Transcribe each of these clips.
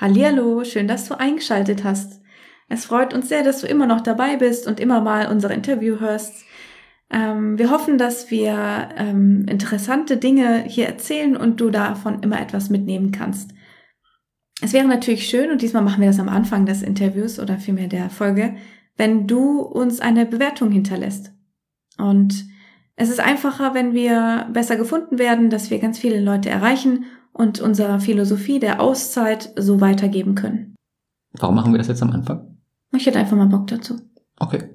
Hallihallo, schön, dass du eingeschaltet hast. Es freut uns sehr, dass du immer noch dabei bist und immer mal unser Interview hörst. Ähm, wir hoffen, dass wir ähm, interessante Dinge hier erzählen und du davon immer etwas mitnehmen kannst. Es wäre natürlich schön, und diesmal machen wir das am Anfang des Interviews oder vielmehr der Folge, wenn du uns eine Bewertung hinterlässt. Und es ist einfacher, wenn wir besser gefunden werden, dass wir ganz viele Leute erreichen und unsere Philosophie der Auszeit so weitergeben können. Warum machen wir das jetzt am Anfang? Ich hätte einfach mal Bock dazu. Okay.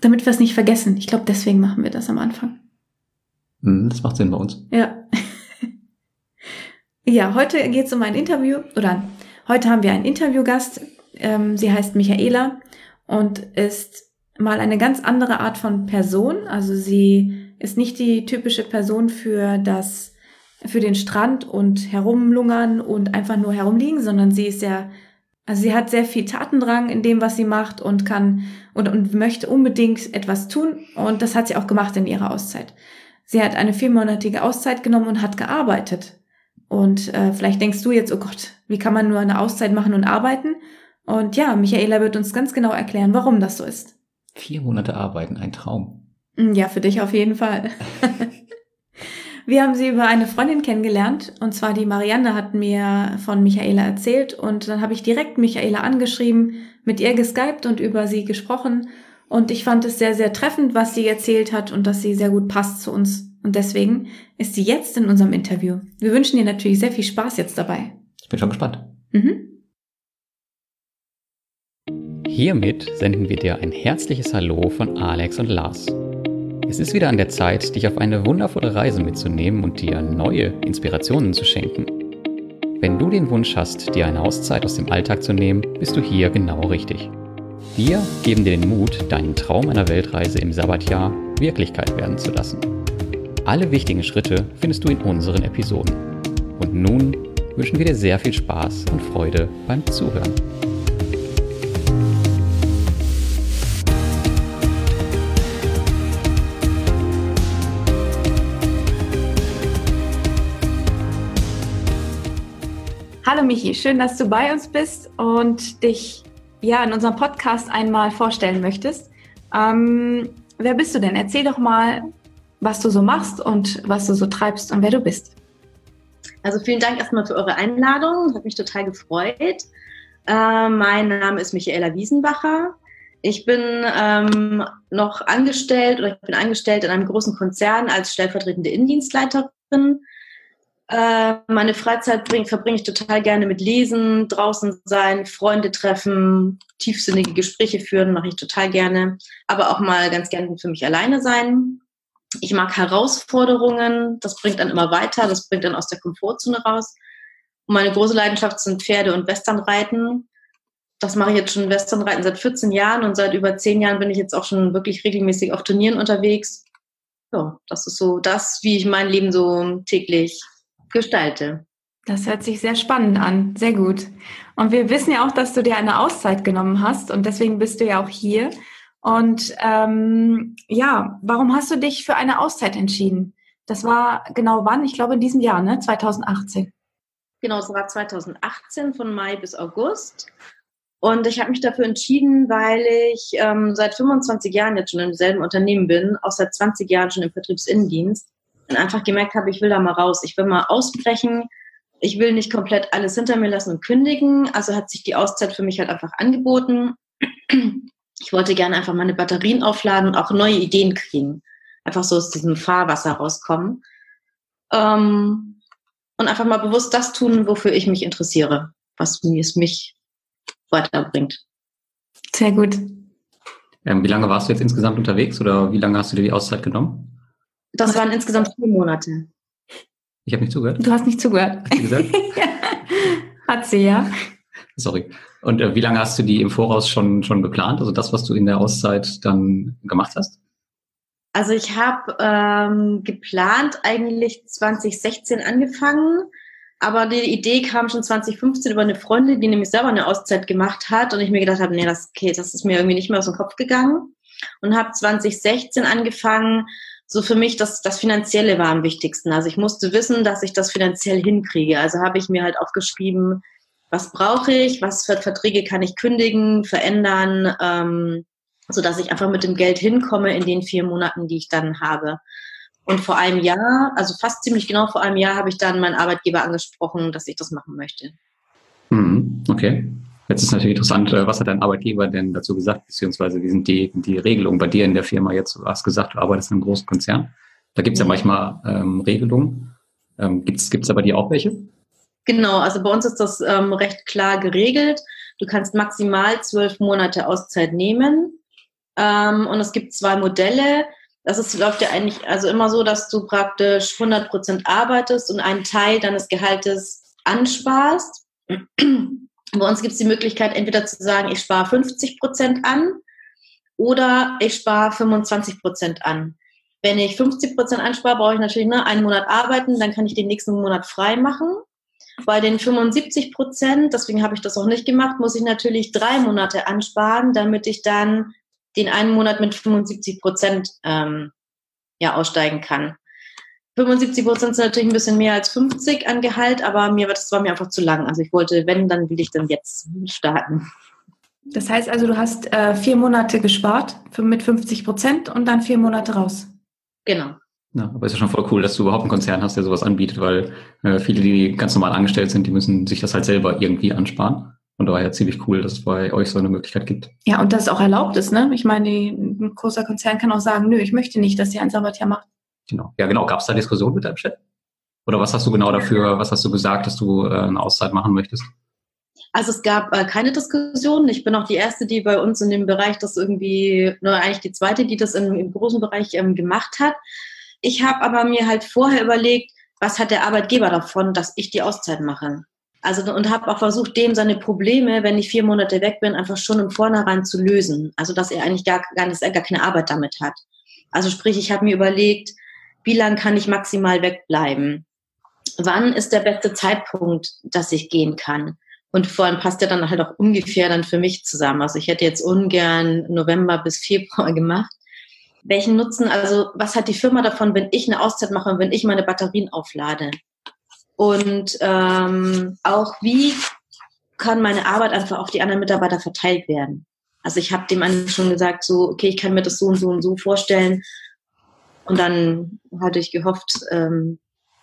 Damit wir es nicht vergessen. Ich glaube, deswegen machen wir das am Anfang. Hm, das macht Sinn bei uns. Ja. ja, heute geht es um ein Interview, oder heute haben wir einen Interviewgast. Ähm, sie heißt Michaela und ist mal eine ganz andere Art von Person. Also sie ist nicht die typische Person für das, für den Strand und herumlungern und einfach nur herumliegen, sondern sie ist sehr also sie hat sehr viel Tatendrang in dem, was sie macht und kann und, und möchte unbedingt etwas tun. Und das hat sie auch gemacht in ihrer Auszeit. Sie hat eine viermonatige Auszeit genommen und hat gearbeitet. Und äh, vielleicht denkst du jetzt, oh Gott, wie kann man nur eine Auszeit machen und arbeiten? Und ja, Michaela wird uns ganz genau erklären, warum das so ist. Vier Monate arbeiten, ein Traum. Ja, für dich auf jeden Fall. Wir haben sie über eine Freundin kennengelernt und zwar die Marianne hat mir von Michaela erzählt und dann habe ich direkt Michaela angeschrieben, mit ihr geskypt und über sie gesprochen und ich fand es sehr, sehr treffend, was sie erzählt hat und dass sie sehr gut passt zu uns. Und deswegen ist sie jetzt in unserem Interview. Wir wünschen ihr natürlich sehr viel Spaß jetzt dabei. Ich bin schon gespannt. Mhm. Hiermit senden wir dir ein herzliches Hallo von Alex und Lars. Es ist wieder an der Zeit, dich auf eine wundervolle Reise mitzunehmen und dir neue Inspirationen zu schenken. Wenn du den Wunsch hast, dir eine Auszeit aus dem Alltag zu nehmen, bist du hier genau richtig. Wir geben dir den Mut, deinen Traum einer Weltreise im Sabbatjahr Wirklichkeit werden zu lassen. Alle wichtigen Schritte findest du in unseren Episoden. Und nun wünschen wir dir sehr viel Spaß und Freude beim Zuhören. Hallo Michi, schön, dass du bei uns bist und dich ja in unserem Podcast einmal vorstellen möchtest. Ähm, wer bist du denn? Erzähl doch mal, was du so machst und was du so treibst und wer du bist. Also vielen Dank erstmal für eure Einladung, hat mich total gefreut. Äh, mein Name ist Michaela Wiesenbacher. Ich bin ähm, noch angestellt oder ich bin angestellt in einem großen Konzern als stellvertretende Innendienstleiterin meine Freizeit bring, verbringe ich total gerne mit Lesen, draußen sein, Freunde treffen, tiefsinnige Gespräche führen, mache ich total gerne. Aber auch mal ganz gerne für mich alleine sein. Ich mag Herausforderungen, das bringt dann immer weiter, das bringt dann aus der Komfortzone raus. Und meine große Leidenschaft sind Pferde und Westernreiten. Das mache ich jetzt schon Westernreiten seit 14 Jahren und seit über 10 Jahren bin ich jetzt auch schon wirklich regelmäßig auf Turnieren unterwegs. Ja, das ist so das, wie ich mein Leben so täglich gestalte. Das hört sich sehr spannend an, sehr gut. Und wir wissen ja auch, dass du dir eine Auszeit genommen hast und deswegen bist du ja auch hier. Und ähm, ja, warum hast du dich für eine Auszeit entschieden? Das war genau wann? Ich glaube in diesem Jahr, ne? 2018. Genau, es war 2018 von Mai bis August. Und ich habe mich dafür entschieden, weil ich ähm, seit 25 Jahren jetzt schon im selben Unternehmen bin, auch seit 20 Jahren schon im Vertriebsinnendienst und einfach gemerkt habe, ich will da mal raus, ich will mal ausbrechen, ich will nicht komplett alles hinter mir lassen und kündigen. Also hat sich die Auszeit für mich halt einfach angeboten. Ich wollte gerne einfach meine Batterien aufladen und auch neue Ideen kriegen. Einfach so aus diesem Fahrwasser rauskommen. Ähm, und einfach mal bewusst das tun, wofür ich mich interessiere, was mich weiterbringt. Sehr gut. Ähm, wie lange warst du jetzt insgesamt unterwegs oder wie lange hast du dir die Auszeit genommen? Das waren insgesamt vier Monate. Ich habe nicht zugehört. Du hast nicht zugehört. Hat sie gesagt? Hat sie, ja. Sorry. Und äh, wie lange hast du die im Voraus schon, schon geplant? Also das, was du in der Auszeit dann gemacht hast? Also ich habe ähm, geplant eigentlich 2016 angefangen, aber die Idee kam schon 2015 über eine Freundin, die nämlich selber eine Auszeit gemacht hat und ich mir gedacht habe, nee, das, okay, das ist mir irgendwie nicht mehr aus dem Kopf gegangen und habe 2016 angefangen, so für mich das, das Finanzielle war am wichtigsten. Also ich musste wissen, dass ich das finanziell hinkriege. Also habe ich mir halt aufgeschrieben, was brauche ich, was für Verträge kann ich kündigen, verändern, ähm, so dass ich einfach mit dem Geld hinkomme in den vier Monaten, die ich dann habe. Und vor einem Jahr, also fast ziemlich genau vor einem Jahr, habe ich dann meinen Arbeitgeber angesprochen, dass ich das machen möchte. Mhm, okay. Jetzt ist natürlich interessant, äh, was hat dein Arbeitgeber denn dazu gesagt, beziehungsweise wie sind die, die Regelungen bei dir in der Firma jetzt? Du hast gesagt, du arbeitest in einem großen Konzern. Da gibt es ja mhm. manchmal ähm, Regelungen. Ähm, gibt es aber dir auch welche? Genau, also bei uns ist das ähm, recht klar geregelt. Du kannst maximal zwölf Monate Auszeit nehmen. Ähm, und es gibt zwei Modelle. Das ist, läuft ja eigentlich also immer so, dass du praktisch 100 Prozent arbeitest und einen Teil deines Gehaltes ansparst. Bei uns gibt es die Möglichkeit, entweder zu sagen, ich spare 50 Prozent an oder ich spare 25 Prozent an. Wenn ich 50 Prozent anspare, brauche ich natürlich ne, einen Monat arbeiten, dann kann ich den nächsten Monat frei machen. Bei den 75 Prozent, deswegen habe ich das auch nicht gemacht, muss ich natürlich drei Monate ansparen, damit ich dann den einen Monat mit 75 Prozent ähm, ja, aussteigen kann. 75 Prozent sind natürlich ein bisschen mehr als 50 an Gehalt, aber mir das war mir einfach zu lang. Also ich wollte, wenn, dann will ich dann jetzt starten. Das heißt also, du hast äh, vier Monate gespart für, mit 50 Prozent und dann vier Monate raus. Genau. Ja, aber ist ja schon voll cool, dass du überhaupt einen Konzern hast, der sowas anbietet, weil äh, viele, die ganz normal angestellt sind, die müssen sich das halt selber irgendwie ansparen. Und daher ziemlich cool, dass es bei euch so eine Möglichkeit gibt. Ja, und dass es auch erlaubt ist, ne? Ich meine, ein großer Konzern kann auch sagen, nö, ich möchte nicht, dass ihr ein Sabbatjahr macht. Genau. Ja, genau. Gab es da Diskussionen mit deinem Chef? Oder was hast du genau dafür, was hast du gesagt, dass du äh, eine Auszeit machen möchtest? Also es gab äh, keine Diskussion. Ich bin auch die erste, die bei uns in dem Bereich das irgendwie, nur eigentlich die zweite, die das im, im großen Bereich ähm, gemacht hat. Ich habe aber mir halt vorher überlegt, was hat der Arbeitgeber davon, dass ich die Auszeit mache? Also und habe auch versucht, dem seine Probleme, wenn ich vier Monate weg bin, einfach schon im Vornherein zu lösen. Also dass er eigentlich gar, gar, nicht, gar keine Arbeit damit hat. Also sprich, ich habe mir überlegt, wie lange kann ich maximal wegbleiben? Wann ist der beste Zeitpunkt, dass ich gehen kann? Und vor allem passt ja dann halt auch ungefähr dann für mich zusammen. Also ich hätte jetzt ungern November bis Februar gemacht. Welchen Nutzen, also was hat die Firma davon, wenn ich eine Auszeit mache und wenn ich meine Batterien auflade? Und ähm, auch wie kann meine Arbeit einfach auf die anderen Mitarbeiter verteilt werden? Also ich habe dem anderen schon gesagt, so, okay, ich kann mir das so und so und so vorstellen. Und dann hatte ich gehofft, ähm,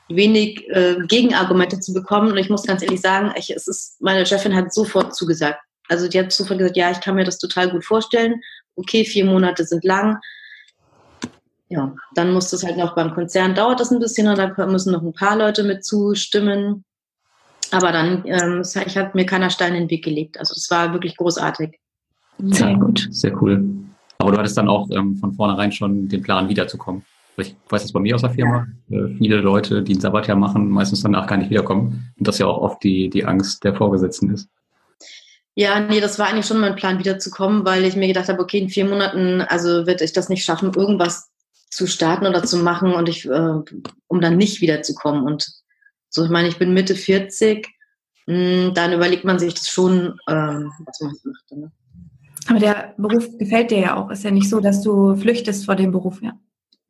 wenig äh, Gegenargumente zu bekommen. Und ich muss ganz ehrlich sagen, ich, es ist, meine Chefin hat sofort zugesagt. Also die hat sofort gesagt, ja, ich kann mir das total gut vorstellen. Okay, vier Monate sind lang. Ja, dann muss das halt noch beim Konzern dauert das ein bisschen und dann müssen noch ein paar Leute mit zustimmen. Aber dann, ähm, ich habe mir keiner Stein in den Weg gelegt. Also es war wirklich großartig. Sehr gut. Sehr cool. Aber du hattest dann auch ähm, von vornherein schon den Plan, wiederzukommen ich weiß das bei mir aus der Firma, äh, viele Leute, die ein Sabbatjahr machen, meistens danach gar nicht wiederkommen. Und das ja auch oft die, die Angst der Vorgesetzten ist. Ja, nee, das war eigentlich schon mein Plan, wiederzukommen, weil ich mir gedacht habe, okay, in vier Monaten, also wird ich das nicht schaffen, irgendwas zu starten oder zu machen und ich, äh, um dann nicht wiederzukommen. Und so, ich meine, ich bin Mitte 40, mh, hm, dann überlegt man sich das schon, ähm, was man macht. Ne? Aber der Beruf gefällt dir ja auch. Ist ja nicht so, dass du flüchtest vor dem Beruf, ja.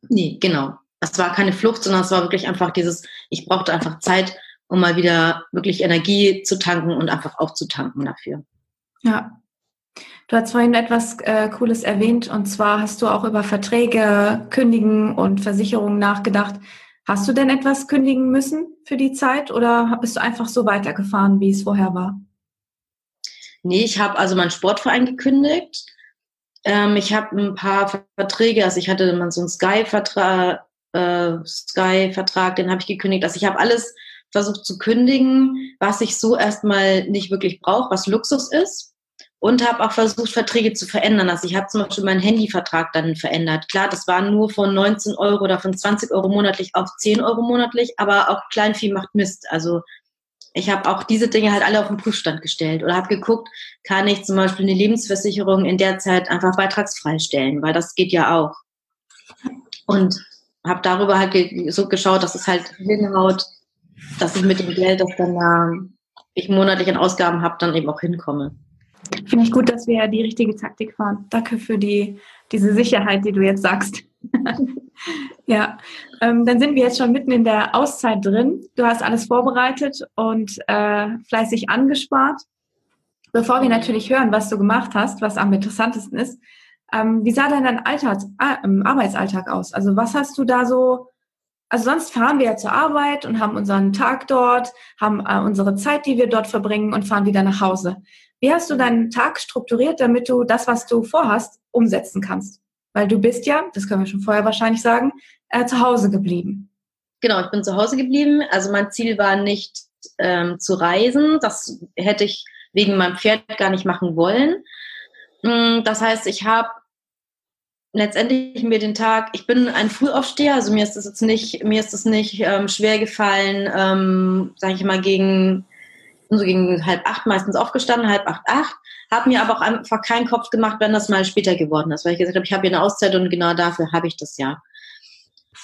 Nee, genau. Es war keine Flucht, sondern es war wirklich einfach dieses, ich brauchte einfach Zeit, um mal wieder wirklich Energie zu tanken und einfach aufzutanken dafür. Ja. Du hast vorhin etwas äh, Cooles erwähnt und zwar hast du auch über Verträge, Kündigen und Versicherungen nachgedacht. Hast du denn etwas kündigen müssen für die Zeit oder bist du einfach so weitergefahren, wie es vorher war? Nee, ich habe also meinen Sportverein gekündigt ähm, ich habe ein paar Verträge, also ich hatte mal so einen Sky-Vertrag, äh, Sky-Vertrag, den habe ich gekündigt. Also ich habe alles versucht zu kündigen, was ich so erstmal nicht wirklich brauche, was Luxus ist. Und habe auch versucht, Verträge zu verändern. Also ich habe zum Beispiel meinen Handyvertrag dann verändert. Klar, das war nur von 19 Euro oder von 20 Euro monatlich auf 10 Euro monatlich, aber auch Kleinvieh macht Mist. Also ich habe auch diese Dinge halt alle auf den Prüfstand gestellt oder habe geguckt, kann ich zum Beispiel eine Lebensversicherung in der Zeit einfach beitragsfrei stellen, weil das geht ja auch. Und habe darüber halt so geschaut, dass es halt hinhaut, dass ich mit dem Geld, das dann da ich monatlich an Ausgaben habe, dann eben auch hinkomme. Finde ich gut, dass wir ja die richtige Taktik fahren. Danke für die, diese Sicherheit, die du jetzt sagst. ja, ähm, dann sind wir jetzt schon mitten in der Auszeit drin. Du hast alles vorbereitet und äh, fleißig angespart. Bevor wir natürlich hören, was du gemacht hast, was am interessantesten ist, ähm, wie sah denn dein Alltag, äh, Arbeitsalltag aus? Also was hast du da so also sonst fahren wir ja zur Arbeit und haben unseren Tag dort, haben äh, unsere Zeit, die wir dort verbringen und fahren wieder nach Hause. Wie hast du deinen Tag strukturiert, damit du das, was du vorhast, umsetzen kannst? Weil du bist ja, das können wir schon vorher wahrscheinlich sagen, äh, zu Hause geblieben. Genau, ich bin zu Hause geblieben. Also mein Ziel war nicht ähm, zu reisen. Das hätte ich wegen meinem Pferd gar nicht machen wollen. Mm, das heißt, ich habe letztendlich mir den Tag, ich bin ein Frühaufsteher, also mir ist es jetzt nicht, mir ist es nicht ähm, schwer gefallen, ähm, sage ich mal, gegen so gegen halb acht meistens aufgestanden, halb acht, acht, habe mir aber auch einfach keinen Kopf gemacht, wenn das mal später geworden ist, weil ich gesagt habe, ich habe hier eine Auszeit und genau dafür habe ich das ja.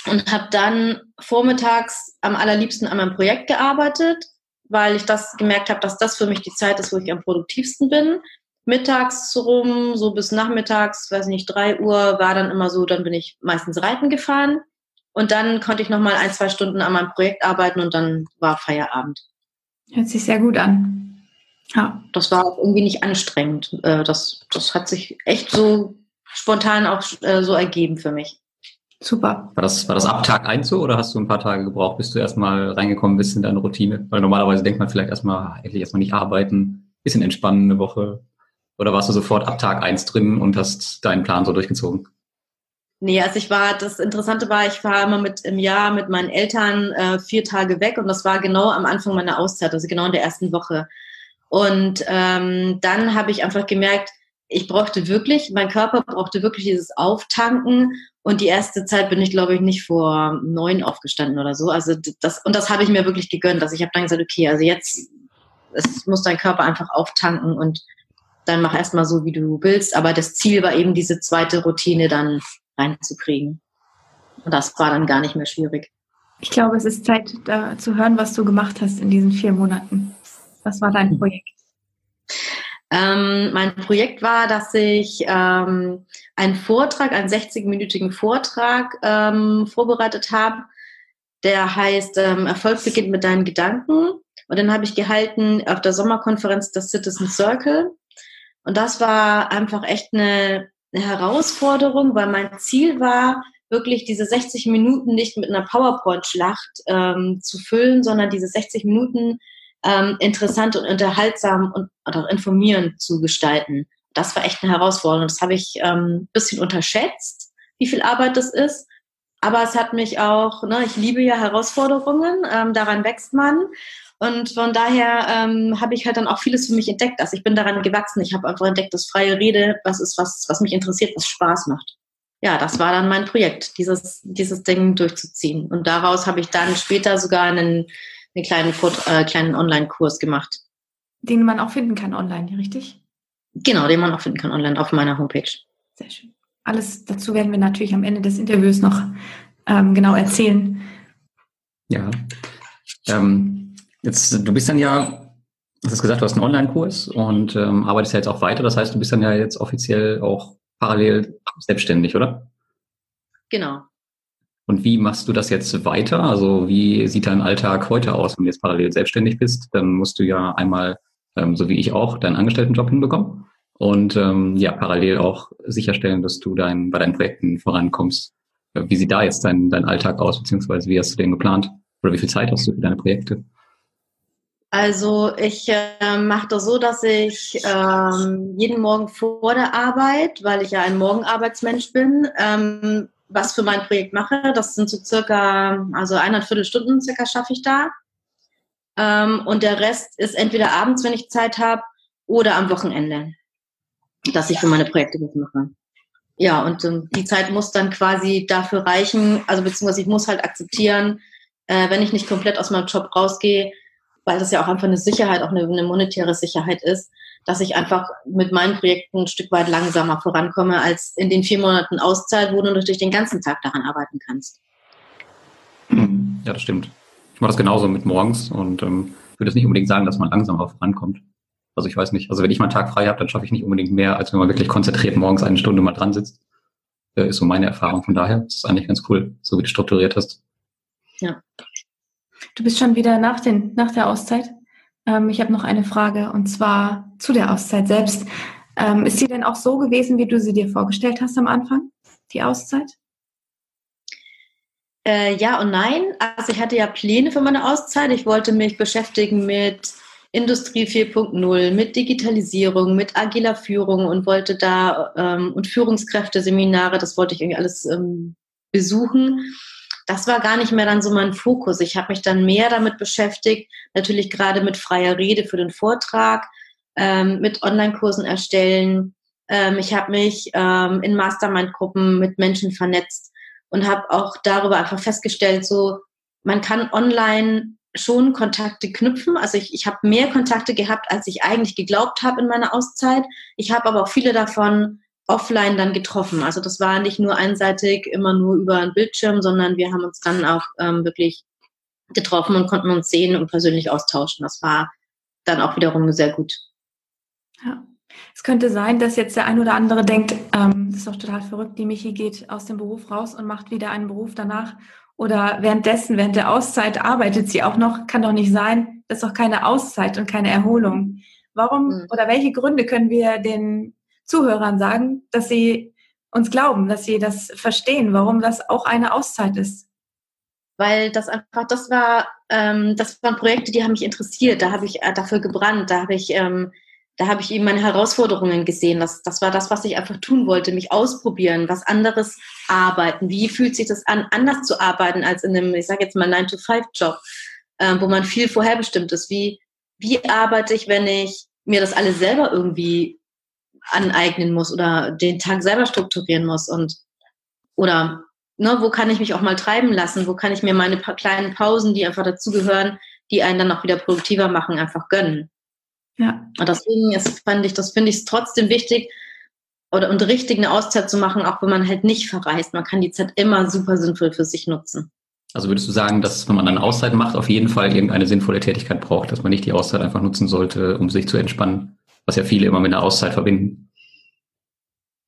Und habe dann vormittags am allerliebsten an meinem Projekt gearbeitet, weil ich das gemerkt habe, dass das für mich die Zeit ist, wo ich am produktivsten bin mittags rum, so bis nachmittags, weiß nicht, drei Uhr war dann immer so, dann bin ich meistens reiten gefahren und dann konnte ich noch mal ein, zwei Stunden an meinem Projekt arbeiten und dann war Feierabend. Hört sich sehr gut an. Ja. Das war auch irgendwie nicht anstrengend. Äh, das, das hat sich echt so spontan auch äh, so ergeben für mich. Super. War das, war das ab Tag 1 so oder hast du ein paar Tage gebraucht, bis du erstmal reingekommen bist in deine Routine? Weil normalerweise denkt man vielleicht erstmal, endlich erstmal nicht arbeiten, bisschen entspannen eine Woche, oder warst du sofort ab Tag eins drin und hast deinen Plan so durchgezogen? Nee, also ich war, das Interessante war, ich war immer mit im Jahr mit meinen Eltern äh, vier Tage weg und das war genau am Anfang meiner Auszeit, also genau in der ersten Woche. Und ähm, dann habe ich einfach gemerkt, ich brauchte wirklich, mein Körper brauchte wirklich dieses Auftanken und die erste Zeit bin ich, glaube ich, nicht vor neun aufgestanden oder so. Also das, und das habe ich mir wirklich gegönnt, dass ich habe dann gesagt, okay, also jetzt es muss dein Körper einfach auftanken und dann mach erstmal so, wie du willst. Aber das Ziel war eben, diese zweite Routine dann reinzukriegen. Und das war dann gar nicht mehr schwierig. Ich glaube, es ist Zeit, da zu hören, was du gemacht hast in diesen vier Monaten. Was war dein Projekt? Ähm, mein Projekt war, dass ich ähm, einen Vortrag, einen 60-minütigen Vortrag ähm, vorbereitet habe. Der heißt ähm, Erfolg beginnt mit deinen Gedanken. Und den habe ich gehalten auf der Sommerkonferenz des Citizen Circle. Und das war einfach echt eine, eine Herausforderung, weil mein Ziel war, wirklich diese 60 Minuten nicht mit einer PowerPoint-Schlacht ähm, zu füllen, sondern diese 60 Minuten ähm, interessant und unterhaltsam und, und, auch informierend zu gestalten. Das war echt eine Herausforderung. Das habe ich ähm, bisschen unterschätzt, wie viel Arbeit das ist. Aber es hat mich auch, ne, ich liebe ja Herausforderungen, ähm, daran wächst man. Und von daher ähm, habe ich halt dann auch vieles für mich entdeckt. Also ich bin daran gewachsen. Ich habe einfach entdeckt, dass freie Rede was ist, was, was mich interessiert, was Spaß macht. Ja, das war dann mein Projekt, dieses, dieses Ding durchzuziehen. Und daraus habe ich dann später sogar einen, einen kleinen, äh, kleinen Online-Kurs gemacht. Den man auch finden kann online, richtig? Genau, den man auch finden kann online auf meiner Homepage. Sehr schön. Alles dazu werden wir natürlich am Ende des Interviews noch ähm, genau erzählen. Ja. Ähm, Jetzt, du bist dann ja, du hast gesagt, du hast einen Online-Kurs und ähm, arbeitest ja jetzt auch weiter. Das heißt, du bist dann ja jetzt offiziell auch parallel selbstständig, oder? Genau. Und wie machst du das jetzt weiter? Also wie sieht dein Alltag heute aus, wenn du jetzt parallel selbstständig bist? Dann musst du ja einmal, ähm, so wie ich auch, deinen Angestelltenjob hinbekommen und ähm, ja, parallel auch sicherstellen, dass du dein, bei deinen Projekten vorankommst. Wie sieht da jetzt dein, dein Alltag aus, beziehungsweise wie hast du den geplant? Oder wie viel Zeit hast du für deine Projekte? Also ich äh, mache das so, dass ich ähm, jeden Morgen vor der Arbeit, weil ich ja ein Morgenarbeitsmensch bin, ähm, was für mein Projekt mache. Das sind so circa, also eineinviertel Stunden circa schaffe ich da. Ähm, und der Rest ist entweder abends, wenn ich Zeit habe, oder am Wochenende, dass ich für meine Projekte was mache. Ja, und ähm, die Zeit muss dann quasi dafür reichen, also beziehungsweise ich muss halt akzeptieren, äh, wenn ich nicht komplett aus meinem Job rausgehe, weil das ja auch einfach eine Sicherheit, auch eine, eine monetäre Sicherheit ist, dass ich einfach mit meinen Projekten ein Stück weit langsamer vorankomme, als in den vier Monaten Auszeit, wo du natürlich den ganzen Tag daran arbeiten kannst. Ja, das stimmt. Ich mache das genauso mit morgens und ähm, würde jetzt nicht unbedingt sagen, dass man langsamer vorankommt. Also ich weiß nicht. Also wenn ich mal einen Tag frei habe, dann schaffe ich nicht unbedingt mehr, als wenn man wirklich konzentriert morgens eine Stunde mal dran sitzt. äh, ist so meine Erfahrung. Von daher ist es eigentlich ganz cool, so wie du strukturiert hast. Ja. Du bist schon wieder nach, den, nach der Auszeit. Ähm, ich habe noch eine Frage und zwar zu der Auszeit selbst. Ähm, ist sie denn auch so gewesen, wie du sie dir vorgestellt hast am Anfang, die Auszeit? Äh, ja und nein. Also ich hatte ja Pläne für meine Auszeit. Ich wollte mich beschäftigen mit Industrie 4.0, mit Digitalisierung, mit agiler Führung und wollte da ähm, und Führungskräfteseminare, das wollte ich irgendwie alles ähm, besuchen. Das war gar nicht mehr dann so mein Fokus. Ich habe mich dann mehr damit beschäftigt, natürlich gerade mit freier Rede für den Vortrag, ähm, mit Online-Kursen erstellen. Ähm, ich habe mich ähm, in Mastermind-Gruppen mit Menschen vernetzt und habe auch darüber einfach festgestellt, so man kann online schon Kontakte knüpfen. Also ich, ich habe mehr Kontakte gehabt, als ich eigentlich geglaubt habe in meiner Auszeit. Ich habe aber auch viele davon offline dann getroffen. Also das war nicht nur einseitig immer nur über einen Bildschirm, sondern wir haben uns dann auch ähm, wirklich getroffen und konnten uns sehen und persönlich austauschen. Das war dann auch wiederum sehr gut. Ja. Es könnte sein, dass jetzt der ein oder andere denkt, ähm, das ist doch total verrückt, die Michi geht aus dem Beruf raus und macht wieder einen Beruf danach. Oder währenddessen, während der Auszeit arbeitet sie auch noch. Kann doch nicht sein. Das ist doch keine Auszeit und keine Erholung. Warum mhm. oder welche Gründe können wir den Zuhörern sagen, dass sie uns glauben, dass sie das verstehen, warum das auch eine Auszeit ist? Weil das einfach, das war, ähm, das waren Projekte, die haben mich interessiert. Da habe ich äh, dafür gebrannt. Da habe ich ähm, da habe ich eben meine Herausforderungen gesehen. Das, das war das, was ich einfach tun wollte, mich ausprobieren, was anderes arbeiten. Wie fühlt sich das an, anders zu arbeiten als in einem, ich sage jetzt mal, 9-to-5-Job, äh, wo man viel vorherbestimmt ist. Wie, wie arbeite ich, wenn ich mir das alles selber irgendwie aneignen muss oder den Tag selber strukturieren muss und oder ne, wo kann ich mich auch mal treiben lassen, wo kann ich mir meine paar kleinen Pausen, die einfach dazugehören, die einen dann auch wieder produktiver machen, einfach gönnen. Ja. Und deswegen ist, fand ich, das finde ich trotzdem wichtig oder und richtig eine Auszeit zu machen, auch wenn man halt nicht verreist. Man kann die Zeit immer super sinnvoll für sich nutzen. Also würdest du sagen, dass wenn man eine Auszeit macht, auf jeden Fall irgendeine sinnvolle Tätigkeit braucht, dass man nicht die Auszeit einfach nutzen sollte, um sich zu entspannen, was ja viele immer mit einer Auszeit verbinden?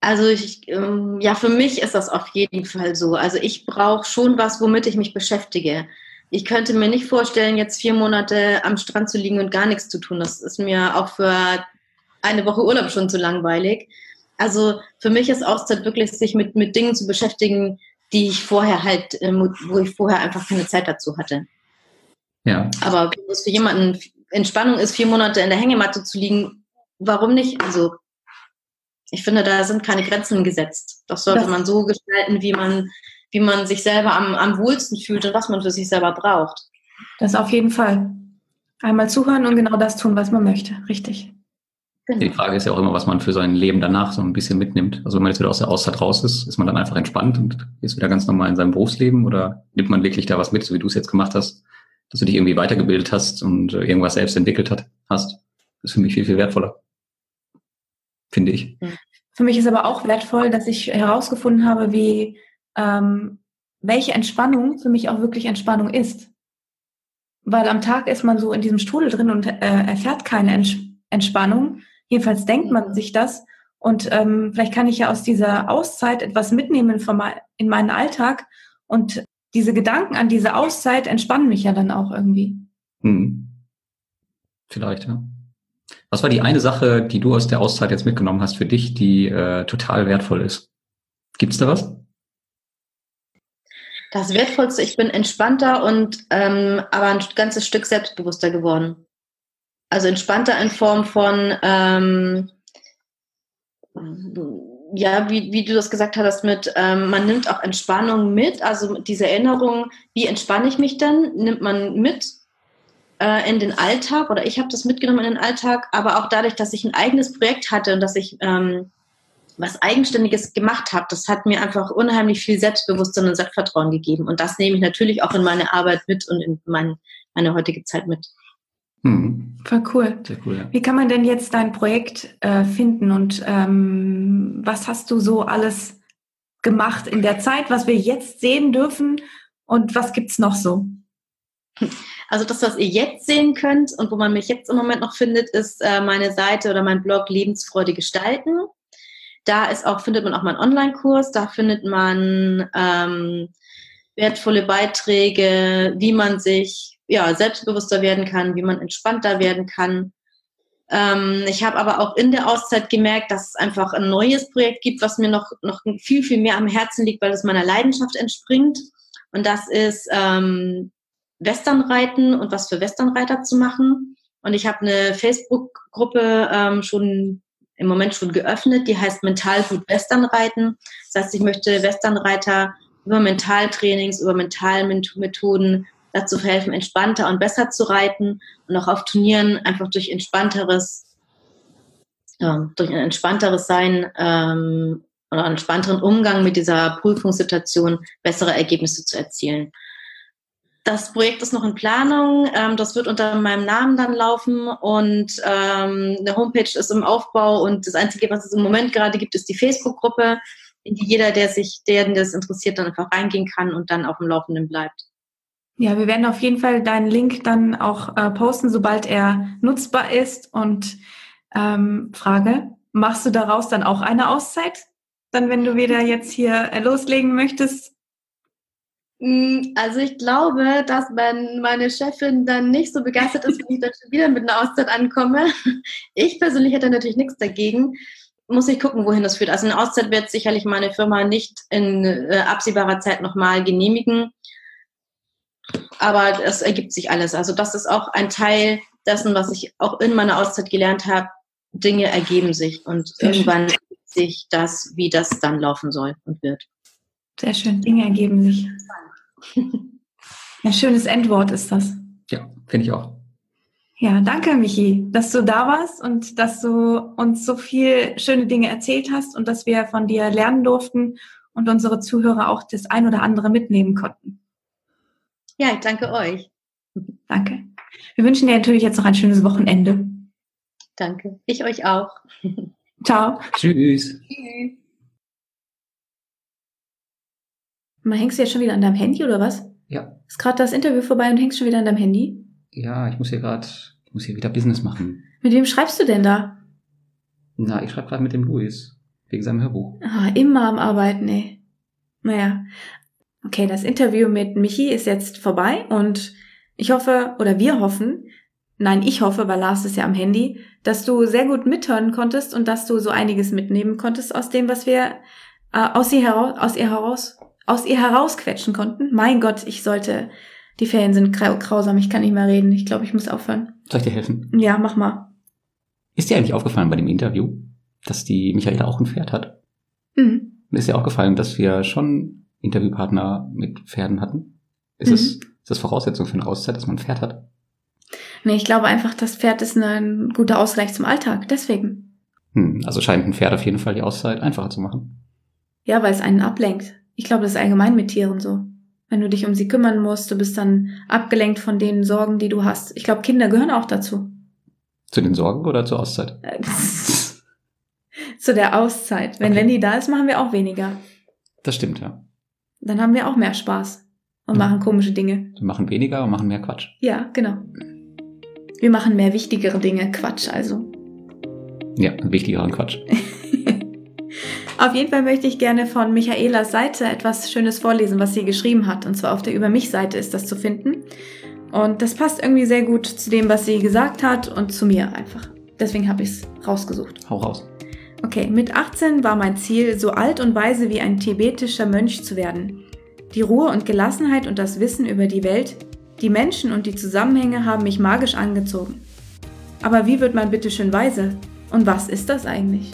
Also ich, ähm, ja, für mich ist das auf jeden Fall so. Also ich brauche schon was, womit ich mich beschäftige ich könnte mir nicht vorstellen, jetzt vier Monate am Strand zu liegen und gar nichts zu tun. Das ist mir auch für eine Woche Urlaub schon zu langweilig. Also für mich ist Auszeit wirklich, sich mit, mit Dingen zu beschäftigen, die ich vorher halt, ähm, wo ich vorher einfach keine Zeit dazu hatte. Ja. Aber wenn es für jemanden Entspannung ist, vier Monate in der Hängematte zu liegen, warum nicht? Also ich finde, da sind keine Grenzen gesetzt. Das sollte das man so gestalten, wie man wie man sich selber am, am wohlsten fühlt und was man für sich selber braucht. Das auf jeden Fall. Einmal zuhören und genau das tun, was man möchte. Richtig. Genau. Die Frage ist ja auch immer, was man für sein Leben danach so ein bisschen mitnimmt. Also wenn man jetzt wieder aus der Auszeit raus ist, ist man dann einfach entspannt und ist wieder ganz normal in seinem Berufsleben oder nimmt man wirklich da was mit, so wie du es jetzt gemacht hast, dass du dich irgendwie weitergebildet hast und äh, irgendwas selbst entwickelt hat, hast. Das ist für mich viel, viel wertvoller. Finde ich. Für mich ist aber auch wertvoll, dass ich herausgefunden habe, wie ähm, welche Entspannung für mich auch wirklich Entspannung ist. Weil am Tag ist man so in diesem Strudel drin und äh, erfährt keine Ents Entspannung. Jedenfalls denkt man sich das. Und ähm, vielleicht kann ich ja aus dieser Auszeit etwas mitnehmen von mein, in meinen Alltag. Und diese Gedanken an diese Auszeit entspannen mich ja dann auch irgendwie. Hm. Vielleicht, ja. Was war die eine Sache, die du aus der Auszeit jetzt mitgenommen hast für dich, die äh, total wertvoll ist? Gibt's da was? Das Wertvollste, ich bin entspannter und ähm, aber ein ganzes Stück selbstbewusster geworden. Also entspannter in Form von, ähm, ja, wie, wie du das gesagt hast, mit, ähm, man nimmt auch Entspannung mit, also diese Erinnerung, wie entspanne ich mich denn, nimmt man mit äh, in den Alltag oder ich habe das mitgenommen in den Alltag, aber auch dadurch, dass ich ein eigenes Projekt hatte und dass ich ähm, was Eigenständiges gemacht habe, das hat mir einfach unheimlich viel Selbstbewusstsein und Selbstvertrauen gegeben. Und das nehme ich natürlich auch in meine Arbeit mit und in mein, meine heutige Zeit mit. Hm. Voll cool. Sehr cool ja. Wie kann man denn jetzt dein Projekt äh, finden und ähm, was hast du so alles gemacht in der Zeit, was wir jetzt sehen dürfen und was gibt es noch so? Also das, was ihr jetzt sehen könnt und wo man mich jetzt im Moment noch findet, ist äh, meine Seite oder mein Blog Lebensfreude gestalten. Da ist auch, findet man auch mal einen Online-Kurs, da findet man ähm, wertvolle Beiträge, wie man sich ja, selbstbewusster werden kann, wie man entspannter werden kann. Ähm, ich habe aber auch in der Auszeit gemerkt, dass es einfach ein neues Projekt gibt, was mir noch, noch viel, viel mehr am Herzen liegt, weil es meiner Leidenschaft entspringt. Und das ist ähm, Westernreiten und was für Westernreiter zu machen. Und ich habe eine Facebook-Gruppe ähm, schon im Moment schon geöffnet, die heißt Mental gut Westernreiten. Das heißt, ich möchte Westernreiter über Mentaltrainings, über Mentalmethoden dazu helfen, entspannter und besser zu reiten und auch auf Turnieren einfach durch entspannteres, äh, durch ein entspannteres Sein ähm, oder einen entspannteren Umgang mit dieser Prüfungssituation bessere Ergebnisse zu erzielen. Das Projekt ist noch in Planung. Ähm, das wird unter meinem Namen dann laufen und ähm, eine Homepage ist im Aufbau und das Einzige, was es im Moment gerade gibt, ist die Facebook-Gruppe, in die jeder, der sich, der das interessiert, dann einfach reingehen kann und dann auf dem Laufenden bleibt. Ja, wir werden auf jeden Fall deinen Link dann auch äh, posten, sobald er nutzbar ist. Und ähm, Frage, machst du daraus dann auch eine Auszeit? Dann, wenn du wieder jetzt hier äh, loslegen möchtest? Mm, also ich glaube, dass wenn meine Chefin dann nicht so begeistert ist, wenn ich dann schon wieder mit einer Auszeit ankomme. Ich persönlich hätte natürlich nichts dagegen. Muss ich gucken, wohin das führt. Also eine Auszeit wird sicherlich meine Firma nicht in äh, absehbarer Zeit nochmal genehmigen. Aber es ergibt sich alles. Also das ist auch ein Teil dessen, was ich auch in meiner Auszeit gelernt habe. Dinge ergeben sich und Sehr irgendwann ergibt sich das, wie das dann laufen soll und wird. Sehr schön. Dinge ergeben sich. Ein schönes Endwort ist das. Ja, finde ich auch. Ja, danke, Michi, dass du da warst und dass du uns so viel schöne Dinge erzählt hast und dass wir von dir lernen durften und unsere Zuhörer auch das ein oder andere mitnehmen konnten. Ja, ich danke euch. Danke. Wir wünschen dir natürlich jetzt noch ein schönes Wochenende. Danke. Ich euch auch. Ciao. Tschüss. Tschüss. Mal hängst du jetzt schon wieder an deinem Handy oder was? Ja. Ist gerade das Interview vorbei und hängst schon wieder an deinem Handy? Ja, ich muss hier gerade, ich muss hier wieder Business machen. Mit wem schreibst du denn da? Na, ich schreibe gerade mit dem Luis. Wegen seinem Hörbuch. Ah, immer am Arbeiten, ey. Naja. Okay, das Interview mit Michi ist jetzt vorbei und ich hoffe, oder wir hoffen, nein, ich hoffe, weil Lars ist ja am Handy, dass du sehr gut mithören konntest und dass du so einiges mitnehmen konntest aus dem, was wir äh, aus, ihr heraus, aus ihr heraus aus ihr herausquetschen konnten. Mein Gott, ich sollte, die Ferien sind grausam, ich kann nicht mehr reden. Ich glaube, ich muss aufhören. Soll ich dir helfen? Ja, mach mal. Ist dir eigentlich aufgefallen bei dem Interview, dass die Michaela auch ein Pferd hat? Mhm. Ist dir aufgefallen, dass wir schon Interviewpartner mit Pferden hatten? Ist, mhm. es, ist das Voraussetzung für eine Auszeit, dass man ein Pferd hat? Nee, ich glaube einfach, das Pferd ist ein guter Ausgleich zum Alltag. Deswegen. Hm, also scheint ein Pferd auf jeden Fall die Auszeit einfacher zu machen. Ja, weil es einen ablenkt. Ich glaube, das ist allgemein mit Tieren so. Wenn du dich um sie kümmern musst, du bist dann abgelenkt von den Sorgen, die du hast. Ich glaube, Kinder gehören auch dazu. Zu den Sorgen oder zur Auszeit? zu der Auszeit. Wenn okay. Wendy da ist, machen wir auch weniger. Das stimmt, ja. Dann haben wir auch mehr Spaß und ja. machen komische Dinge. Wir machen weniger und machen mehr Quatsch. Ja, genau. Wir machen mehr wichtigere Dinge, Quatsch also. Ja, wichtigeren Quatsch. Auf jeden Fall möchte ich gerne von Michaelas Seite etwas Schönes vorlesen, was sie geschrieben hat. Und zwar auf der Über mich-Seite ist das zu finden. Und das passt irgendwie sehr gut zu dem, was sie gesagt hat und zu mir einfach. Deswegen habe ich es rausgesucht. Hau raus. Okay, mit 18 war mein Ziel, so alt und weise wie ein tibetischer Mönch zu werden. Die Ruhe und Gelassenheit und das Wissen über die Welt, die Menschen und die Zusammenhänge haben mich magisch angezogen. Aber wie wird man bitte schön weise? Und was ist das eigentlich?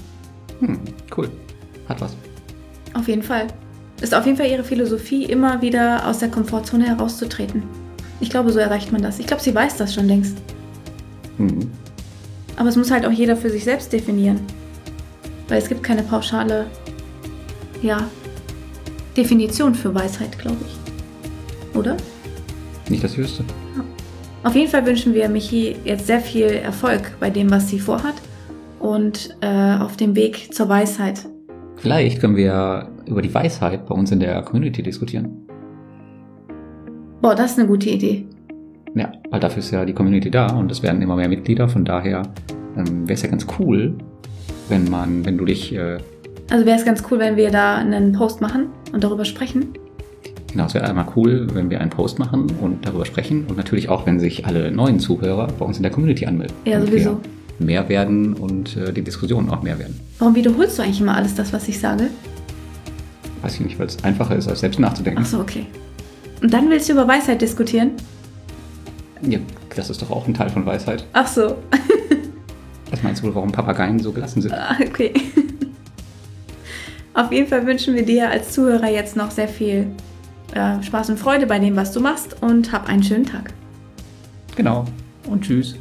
Hm, cool. Hat was. Auf jeden Fall. Ist auf jeden Fall ihre Philosophie, immer wieder aus der Komfortzone herauszutreten. Ich glaube, so erreicht man das. Ich glaube, sie weiß das schon längst. Mhm. Aber es muss halt auch jeder für sich selbst definieren. Weil es gibt keine pauschale, ja, Definition für Weisheit, glaube ich. Oder? Nicht das Höchste. Auf jeden Fall wünschen wir Michi jetzt sehr viel Erfolg bei dem, was sie vorhat und äh, auf dem Weg zur Weisheit. Vielleicht können wir über die Weisheit bei uns in der Community diskutieren. Boah, das ist eine gute Idee. Ja, weil dafür ist ja die Community da und es werden immer mehr Mitglieder. Von daher ähm, wäre es ja ganz cool, wenn man, wenn du dich äh, Also wäre es ganz cool, wenn wir da einen Post machen und darüber sprechen. Genau, es wäre einmal cool, wenn wir einen Post machen und darüber sprechen und natürlich auch, wenn sich alle neuen Zuhörer bei uns in der Community anmelden. Ja, sowieso. Mehr werden und äh, die Diskussionen auch mehr werden. Warum wiederholst du eigentlich immer alles das, was ich sage? Weiß ich nicht, weil es einfacher ist, als selbst nachzudenken. Ach so, okay. Und dann willst du über Weisheit diskutieren? Ja, das ist doch auch ein Teil von Weisheit. Ach so, Was meinst du wohl, warum Papageien so gelassen sind? Ah, okay. Auf jeden Fall wünschen wir dir als Zuhörer jetzt noch sehr viel äh, Spaß und Freude bei dem, was du machst und hab einen schönen Tag. Genau. Und tschüss.